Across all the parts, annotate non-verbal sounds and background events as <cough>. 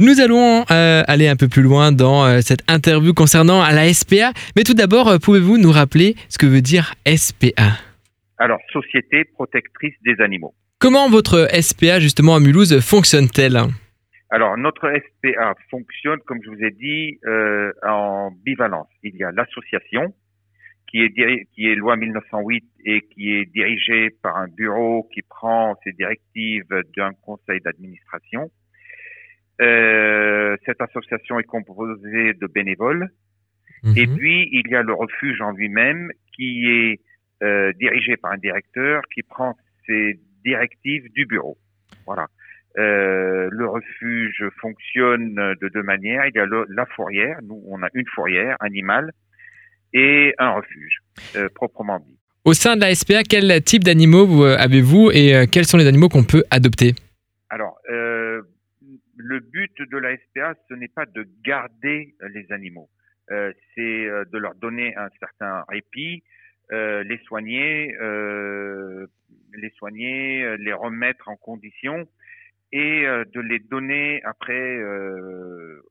Nous allons euh, aller un peu plus loin dans euh, cette interview concernant la SPA. Mais tout d'abord, euh, pouvez-vous nous rappeler ce que veut dire SPA Alors, Société protectrice des animaux. Comment votre SPA, justement, à Mulhouse, fonctionne-t-elle? Alors, notre SPA fonctionne, comme je vous ai dit, en bivalence. Il y a l'association, qui est, qui est loi 1908 et qui est dirigée par un bureau qui prend ses directives d'un conseil d'administration. Euh, cette association est composée de bénévoles. Et mhm. puis, il y a le refuge en lui-même qui est euh, dirigé par un directeur qui prend ses directives du bureau. Voilà. Euh, le refuge fonctionne de deux manières. Il y a la fourrière. Nous, on a une fourrière animale et un refuge, euh, proprement dit. Au sein de la SPA, quel type d'animaux avez-vous et quels sont les animaux qu'on peut adopter? Le but de la SPA, ce n'est pas de garder les animaux, euh, c'est euh, de leur donner un certain répit, euh, les soigner, les soigner, les remettre en condition et de les donner après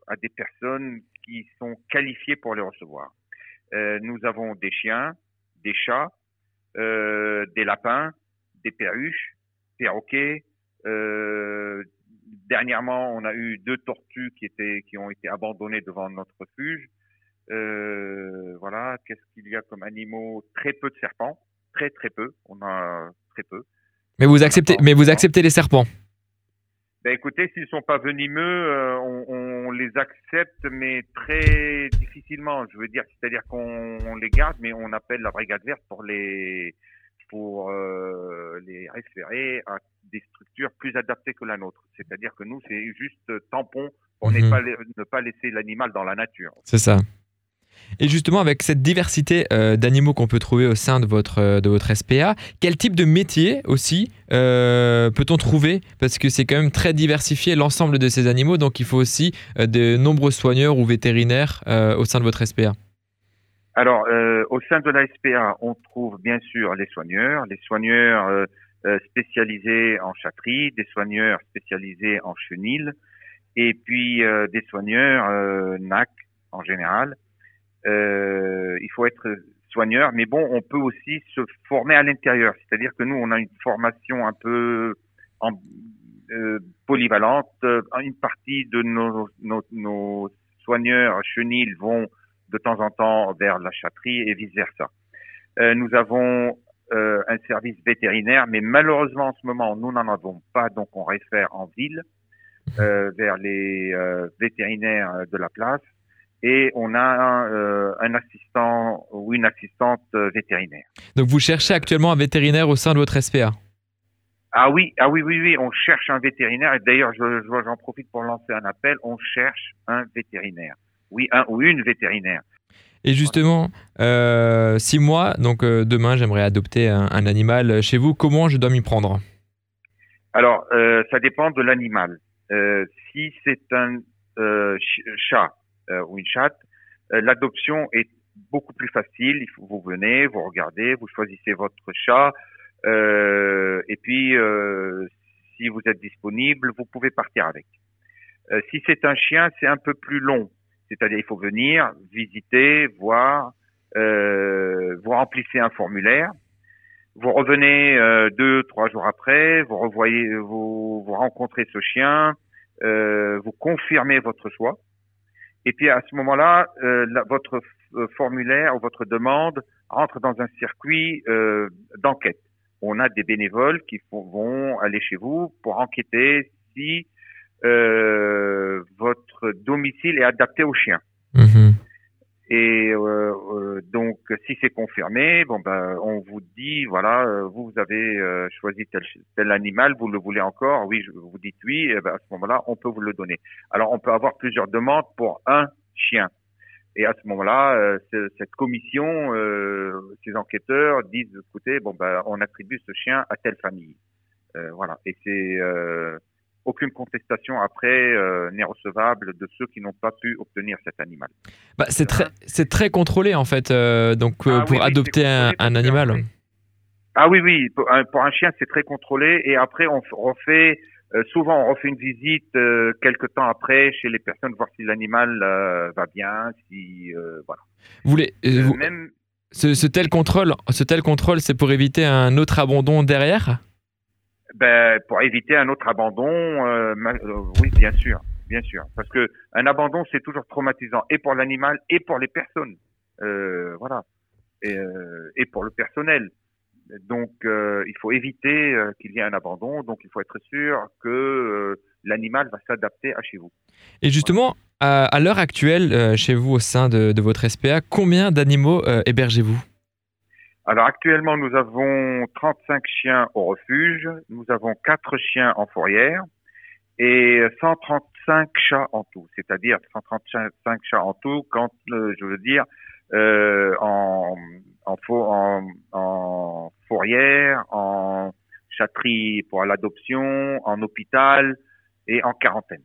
à des personnes qui sont qualifiées pour les recevoir. nous avons des chiens, des chats, des lapins, des perruches, perroquets, dernièrement, on a eu deux tortues qui étaient, qui ont été abandonnées devant notre refuge. Euh, voilà, qu'est-ce qu'il y a comme animaux? Très peu de serpents, très très peu. On a très peu. Mais vous acceptez, mais vous acceptez les serpents? Ben écoutez, s'ils sont pas venimeux, euh, on, les accepte, mais très difficilement. Je veux dire, c'est-à-dire qu'on les garde, mais on appelle la brigade verte pour les pour euh, les référer à des structures plus adaptées que la nôtre. C'est-à-dire que nous, c'est juste tampon pour ne, mhm. pas, ne pas laisser l'animal dans la nature. C'est ça. Et justement, avec cette diversité euh, d'animaux qu'on peut trouver au sein de votre, euh, de votre SPA, quel type de métier aussi peut-on trouver? Parce que c'est quand même très diversifié l'ensemble de ces animaux, donc il faut aussi de nombreux soigneurs ou vétérinaires au sein de votre SPA. Alors, euh, au sein de la SPA, on trouve bien sûr les soigneurs, les soigneurs euh, euh, spécialisés en chatterie, des soigneurs spécialisés en chenil, et puis des soigneurs NAC en général. il faut être soigneur, mais bon, on peut aussi se former à l'intérieur. C'est-à-dire que nous, on a une formation un peu en, polyvalente. Une partie de nos, nos, soigneurs chenil vont de temps en temps vers la chatterie et vice-versa. Euh, nous avons euh, un service vétérinaire, mais malheureusement en ce moment, nous n'en avons pas, donc on réfère en ville euh, <laughs> vers les vétérinaires de la place et on a un, un assistant ou une assistante vétérinaire. Donc vous cherchez actuellement un vétérinaire au sein de votre SPA ah oui, ah oui, oui, oui, on cherche un vétérinaire. Et d'ailleurs, je, j'en profite pour lancer un appel. On cherche un vétérinaire oui, un ou une vétérinaire. Et justement, euh, si moi, donc euh, demain, j'aimerais adopter un, animal chez vous, comment je dois m'y prendre? Alors, euh, ça dépend de l'animal. si c'est un chat ou une chatte, l'adoption est beaucoup plus facile. Vous venez, vous regardez, vous choisissez votre chat, et puis si vous êtes disponible, vous pouvez partir avec. si c'est un chien, c'est un peu plus long c'est-à-dire, il faut venir, visiter, voir, euh, vous remplissez un formulaire, vous revenez euh, deux, trois jours après, vous revoyez, vous, vous rencontrez ce chien, euh, vous confirmez votre choix, et puis à ce moment-là, euh, votre euh, formulaire ou votre demande rentre dans un circuit euh, d'enquête. On a des bénévoles qui vont aller chez vous pour enquêter si euh, votre domicile est adapté au chien. Mhm. Et euh, euh, donc, si c'est confirmé, bon ben, on vous dit, voilà, vous, avez choisi tel, tel animal, vous le voulez encore, oui, je, vous dites oui, et ben, à ce moment-là, on peut vous le donner. Alors, on peut avoir plusieurs demandes pour un chien. Et à ce moment-là, cette commission, ces enquêteurs disent, écoutez, bon ben, on attribue ce chien à telle famille. voilà. Et c'est aucune contestation après euh, n'est recevable de ceux qui n'ont pas pu obtenir cet animal. Bah, c'est très, c'est très contrôlé en fait, euh, donc euh, ah pour adopter un, animal. Ah oui, oui, pour un, chien c'est très contrôlé et après on refait Euh, souvent, on refait une visite euh, quelques temps après chez les personnes, voir si l'animal euh, va bien, si voilà. Vous voulez, même ce, tel contrôle, ce tel contrôle, c'est pour éviter un autre abandon derrière? Ben, pour éviter un autre abandon, oui, bien sûr, bien sûr, parce que un abandon, c'est toujours traumatisant, et pour l'animal, et pour les personnes, voilà, et, pour le personnel. Donc, euh, il faut éviter euh, qu'il y ait un abandon. Donc, il faut être sûr que euh, l'animal va s'adapter à chez vous. Et justement, à, l'heure actuelle, chez vous, au sein de, votre SPA, combien d'animaux hébergez-vous? Alors, actuellement, nous avons 35 chiens au refuge, nous avons 4 chiens en fourrière et 135 chats en tout. C'est-à-dire 135 chats en tout quand, je veux dire, en, en, en fourrière, en chatterie pour l'adoption, en hôpital et en quarantaine.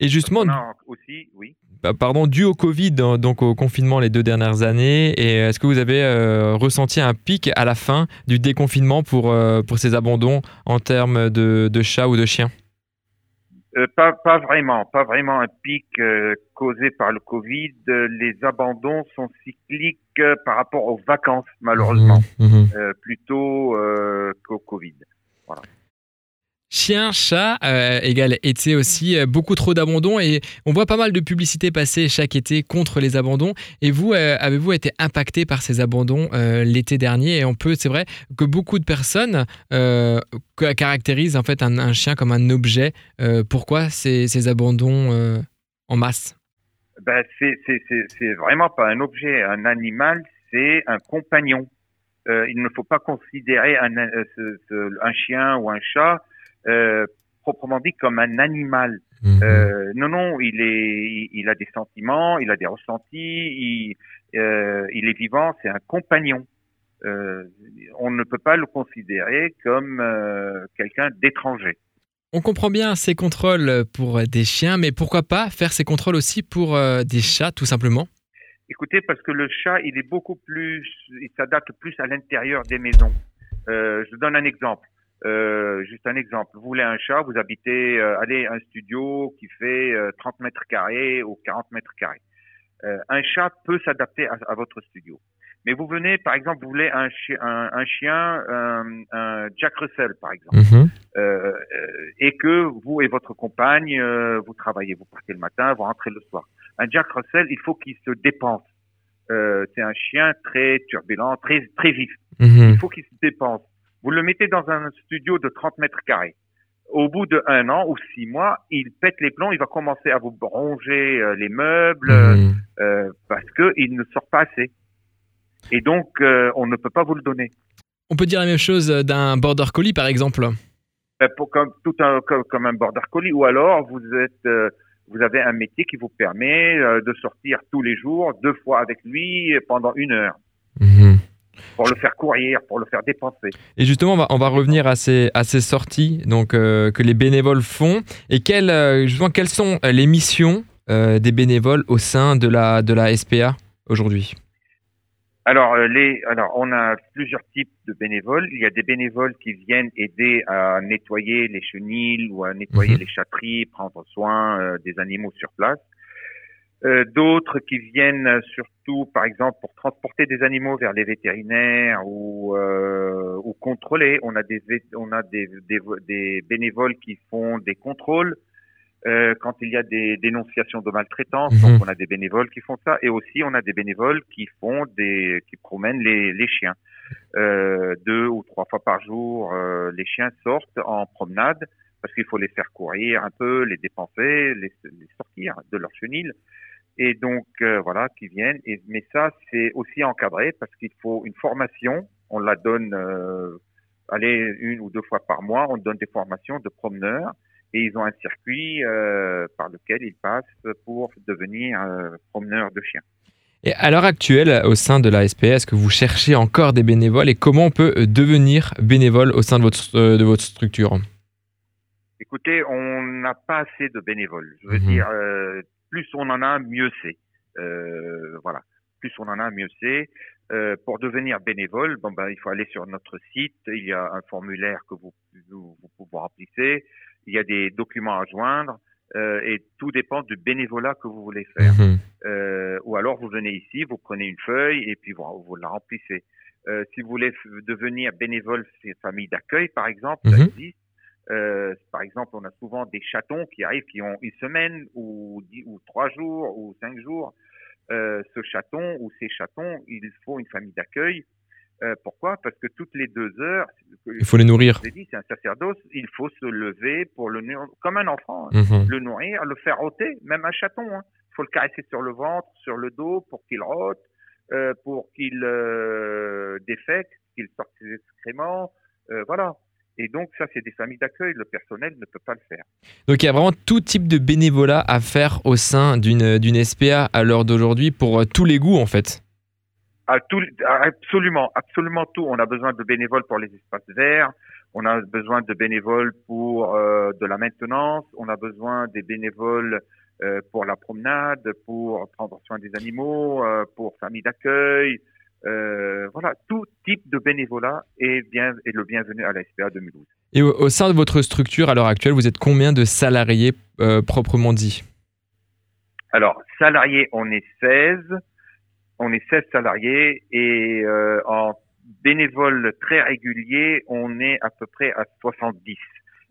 Et justement, aussi, oui. Bah, pardon, dû au Covid, donc au confinement les deux dernières années, et est-ce que vous avez euh, ressenti un pic à la fin du déconfinement pour, euh, pour ces abandons en termes de, de chats ou de chiens? Euh, pas, pas vraiment, pas vraiment un pic euh, causé par le Covid. Les abandons sont cycliques euh, par rapport aux vacances, malheureusement, mmh, mmh. plutôt qu'au Covid. Voilà. Chien, chat euh, égale été aussi, euh, beaucoup trop d'abandons et on voit pas mal de publicités passer chaque été contre les abandons. Et vous, euh, avez-vous été impacté par ces abandons l'été dernier? Et on peut, c'est vrai, que beaucoup de personnes caractérisent en fait un, chien comme un objet. pourquoi ces, ces abandons en masse? Ben, c'est vraiment pas un objet, un animal, c'est un compagnon. il ne faut pas considérer un, un chien ou un chat euh, proprement dit comme un animal. Mhm. Euh, non, non, il est, il, a des sentiments, il a des ressentis, il, euh, il est vivant, c'est un compagnon. on ne peut pas le considérer comme quelqu'un d'étranger. On comprend bien ces contrôles pour des chiens, mais pourquoi pas faire ces contrôles aussi pour des chats, tout simplement? Écoutez, parce que le chat, il est beaucoup plus, il s'adapte plus à l'intérieur des maisons. je donne un exemple. Euh, juste un exemple. Vous voulez un chat, vous habitez, euh, allez, un studio qui fait 30 euh, mètres carrés ou 40 mètres carrés. Euh, un chat peut s'adapter à, à, votre studio. Mais vous venez, par exemple, vous voulez un, chien, un, un chien, un, Jack Russell, par exemple, euh, et que vous et votre compagne, vous travaillez, vous partez le matin, vous rentrez le soir. Un Jack Russell, il faut qu'il se dépense. c'est un chien très turbulent, très très vif. Mhm. Il faut qu'il se dépense. Vous le mettez dans un studio de 30 mètres carrés. Au bout de un an ou six mois, il pète les plombs, il va commencer à vous ronger euh, les meubles mmh. euh, parce qu'il ne sort pas assez. Et donc, euh, on ne peut pas vous le donner. On peut dire la même chose d'un border collie, par exemple. Ben, pour, comme, tout un, comme, un border collie, ou alors vous êtes, vous avez un métier qui vous permet de sortir tous les jours, deux fois avec lui pendant une heure. Mmh pour le faire courir, pour le faire dépenser. Et justement, on va, on va revenir à ces, à ces sorties donc, euh, que les bénévoles font. Et quelles, euh, justement, quelles sont les missions euh, des bénévoles au sein de la, de la SPA aujourd'hui? Alors, les, alors, on a plusieurs types de bénévoles. Il y a des bénévoles qui viennent aider à nettoyer les chenilles ou à nettoyer mhm. les chatteries, prendre soin des animaux sur place. Euh, d'autres qui viennent surtout, par exemple, pour transporter des animaux vers les vétérinaires ou, euh, ou contrôler. On a des on a des, des, bénévoles qui font des contrôles euh, quand il y a des dénonciations de maltraitance. Mhm. Donc on a des bénévoles qui font ça et aussi on a des bénévoles qui font des qui promènent les, les chiens. Euh, deux ou trois fois par jour, les chiens sortent en promenade parce qu'il faut les faire courir un peu, les dépenser, les, les sortir de leur chenille et donc euh, voilà qui viennent. Et, mais ça c'est aussi encadré parce qu'il faut une formation. On la donne, euh, allez une ou deux fois par mois. On donne des formations de promeneurs et ils ont un circuit euh, par lequel ils passent pour devenir promeneurs de chiens. Et à l'heure actuelle, au sein de la SPA, est-ce que vous cherchez encore des bénévoles? Et comment on peut devenir bénévole au sein de votre, de votre structure? Écoutez, on n'a pas assez de bénévoles. Je veux mhm. dire, plus on en a, mieux c'est. Euh, voilà, plus on en a, mieux c'est. Euh, pour devenir bénévole, bon ben il faut aller sur notre site. Il y a un formulaire que vous vous, vous, vous remplissez. il y a des documents à joindre. Euh, et tout dépend du bénévolat que vous voulez faire. Mhm. Euh, ou alors vous venez ici, vous prenez une feuille et puis vous, vous la remplissez. Euh, si vous voulez devenir bénévole famille d'accueil, par exemple, ça Mhm. existe. Euh, par exemple, on a souvent des chatons qui arrivent, qui ont une semaine ou, dix, ou trois jours ou cinq jours. Euh, ce chaton ou ces chatons, il faut une famille d'accueil. Euh, pourquoi? Parce que toutes les deux heures, Il faut les nourrir. c'est un sacerdoce, il faut se lever pour le nourrir, comme un enfant, hein. Mhm. le nourrir, le faire ôter, même un chaton. Il faut le caresser sur le ventre, sur le dos pour qu'il rôte, euh, pour qu'il euh, défecte, qu'il sorte ses excréments, euh, voilà. Et donc ça, c'est des familles d'accueil. Le personnel ne peut pas le faire. Donc il y a vraiment tout type de bénévolat à faire au sein d'une SPA à l'heure d'aujourd'hui pour euh, tous les goûts en fait. À tout, à absolument, absolument tout. On a besoin de bénévoles pour les espaces verts. On a besoin de bénévoles pour euh, de la maintenance. On a besoin des bénévoles euh, pour la promenade, pour prendre soin des animaux, euh, pour famille d'accueil. Euh, voilà, tout type de bénévolat est, bien, est le bienvenu à la SPA de Mulhouse. Et au, au sein de votre structure à l'heure actuelle, vous êtes combien de salariés euh, proprement dit? Alors, salariés, on est 16. On est 16 salariés et euh, en bénévoles très réguliers, on est à peu près à 70.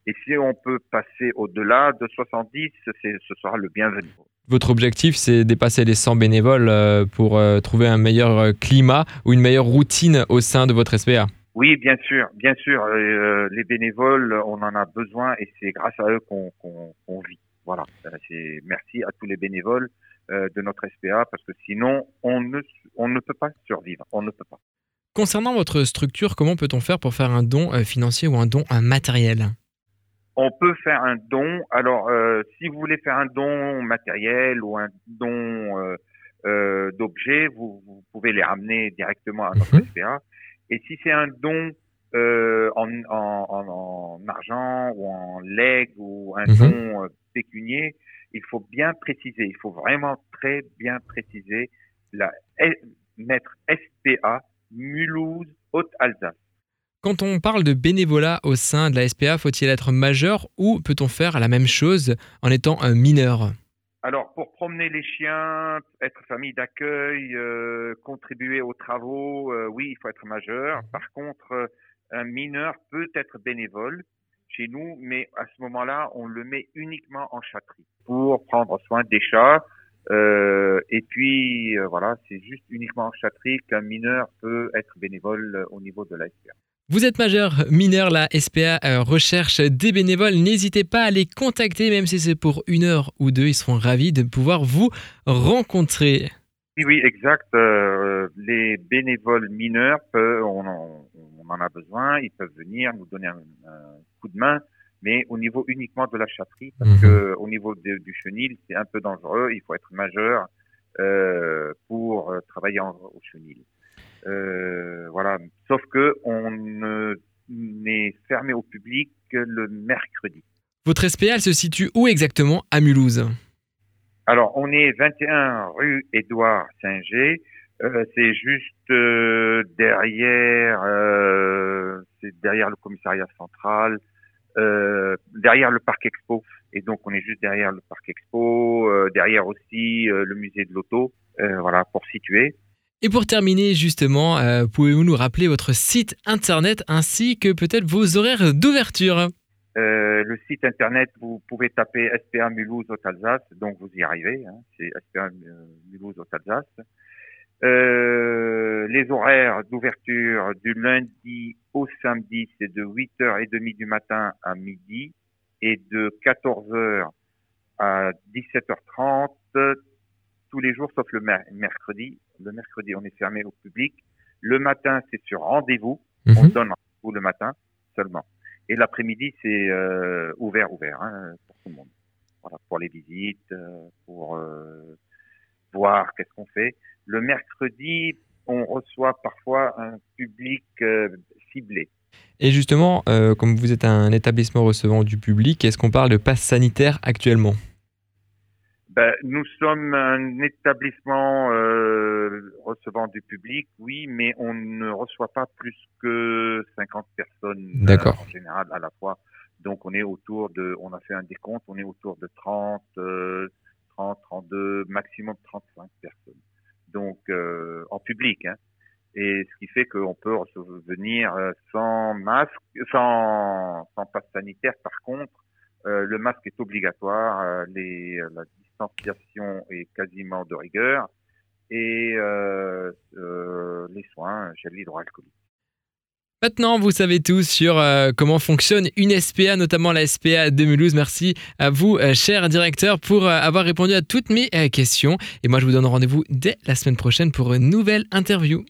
Et si on peut passer au-delà de 70, c'est, ce sera le bienvenu. Votre objectif, c'est dépasser les 100 bénévoles euh, pour euh, trouver un meilleur euh, climat ou une meilleure routine au sein de votre SPA. Oui, bien sûr, bien sûr. euh, les bénévoles, on en a besoin et c'est grâce à eux qu'on, vit. Voilà. Merci à tous les bénévoles de notre SPA parce que sinon on ne, on ne peut pas survivre. On ne peut pas. Concernant votre structure, comment peut-on faire pour faire un don financier ou un don matériel? On peut faire un don. Alors, euh, si vous voulez faire un don matériel ou un don euh, euh, d'objets, vous, vous pouvez les ramener directement à notre Mhm. SPA. Et si c'est un don euh, en, en, en, en argent ou en legs ou un Mhm. don euh, pécunier, il faut bien préciser. Il faut vraiment très bien préciser la mettre SPA Mulhouse Haute-Alsace. Quand on parle de bénévolat au sein de la SPA, faut-il être majeur ou peut-on faire la même chose en étant un mineur? Alors, pour promener les chiens, être famille d'accueil, euh, contribuer aux travaux, euh, oui, il faut être majeur. Par contre, euh, un mineur peut être bénévole chez nous, mais à ce moment-là, on le met uniquement en chatterie pour prendre soin des chats. Et puis, voilà, c'est juste uniquement en chatterie qu'un mineur peut être bénévole au niveau de la SPA. Vous êtes majeur, mineur, la SPA euh, recherche des bénévoles. N'hésitez pas à les contacter, même si c'est pour une heure ou deux. Ils seront ravis de pouvoir vous rencontrer. Oui, oui, exact. Euh, les bénévoles mineurs, peuvent, on, en, on en a besoin, ils peuvent venir nous donner un, un coup de main, mais au niveau uniquement de la chatterie, parce Mhm. que au niveau de- du chenil, c'est un peu dangereux. Il faut être majeur euh, pour travailler en, au chenil. Euh, voilà. Sauf que on ne n'est fermé au public que le mercredi. Votre SPA, elle se situe où exactement à Mulhouse? Alors, on est 21 rue Édouard Singer. Euh, c'est juste euh, derrière, c'est derrière le commissariat central, derrière le parc Expo. Et donc, on est juste derrière le parc Expo, derrière aussi le musée de l'auto. Voilà, pour situer. Et pour terminer, justement, euh, pouvez-vous nous rappeler votre site internet ainsi que peut-être vos horaires d'ouverture Euh, le site internet, vous pouvez taper SPA Mulhouse Haute-Alsace, donc vous y arrivez. Hein, c'est SPA euh, Mulhouse Haute-Alsace. Euh, les horaires d'ouverture du lundi au samedi, c'est de 8h30 du matin à midi et de 14h à 17h30 tous les jours sauf le mer- mercredi. Le mercredi, on est fermé au public. Le matin, c'est sur rendez-vous. On Mhm. donne rendez-vous le matin seulement. Et l'après-midi, c'est euh, ouvert, ouvert hein, pour tout le monde. Voilà, pour les visites, euh, pour euh, voir qu'est-ce qu'on fait. Le mercredi, on reçoit parfois un public euh, ciblé. Et justement, euh, comme vous êtes un établissement recevant du public, est-ce qu'on parle de passe sanitaire actuellement? Ben, nous sommes un établissement euh, recevant du public, oui, mais on ne reçoit pas plus que 50 personnes euh, D'accord. en général à la fois. Donc on est autour de, on a fait un décompte, on est autour de 30, 30, 32, maximum 35 personnes. Donc en public, hein. Et ce qui fait qu'on peut venir sans masque, sans, sans passe sanitaire. Par contre, le masque est obligatoire, les, la distanciation est quasiment de rigueur et euh, euh, les soins, gel hydroalcoolique. Maintenant, vous savez tout sur euh, comment fonctionne une SPA, notamment la SPA de Mulhouse. Merci à vous, cher directeur, pour avoir répondu à toutes mes questions. Et moi, je vous donne rendez-vous dès la semaine prochaine pour une nouvelle interview.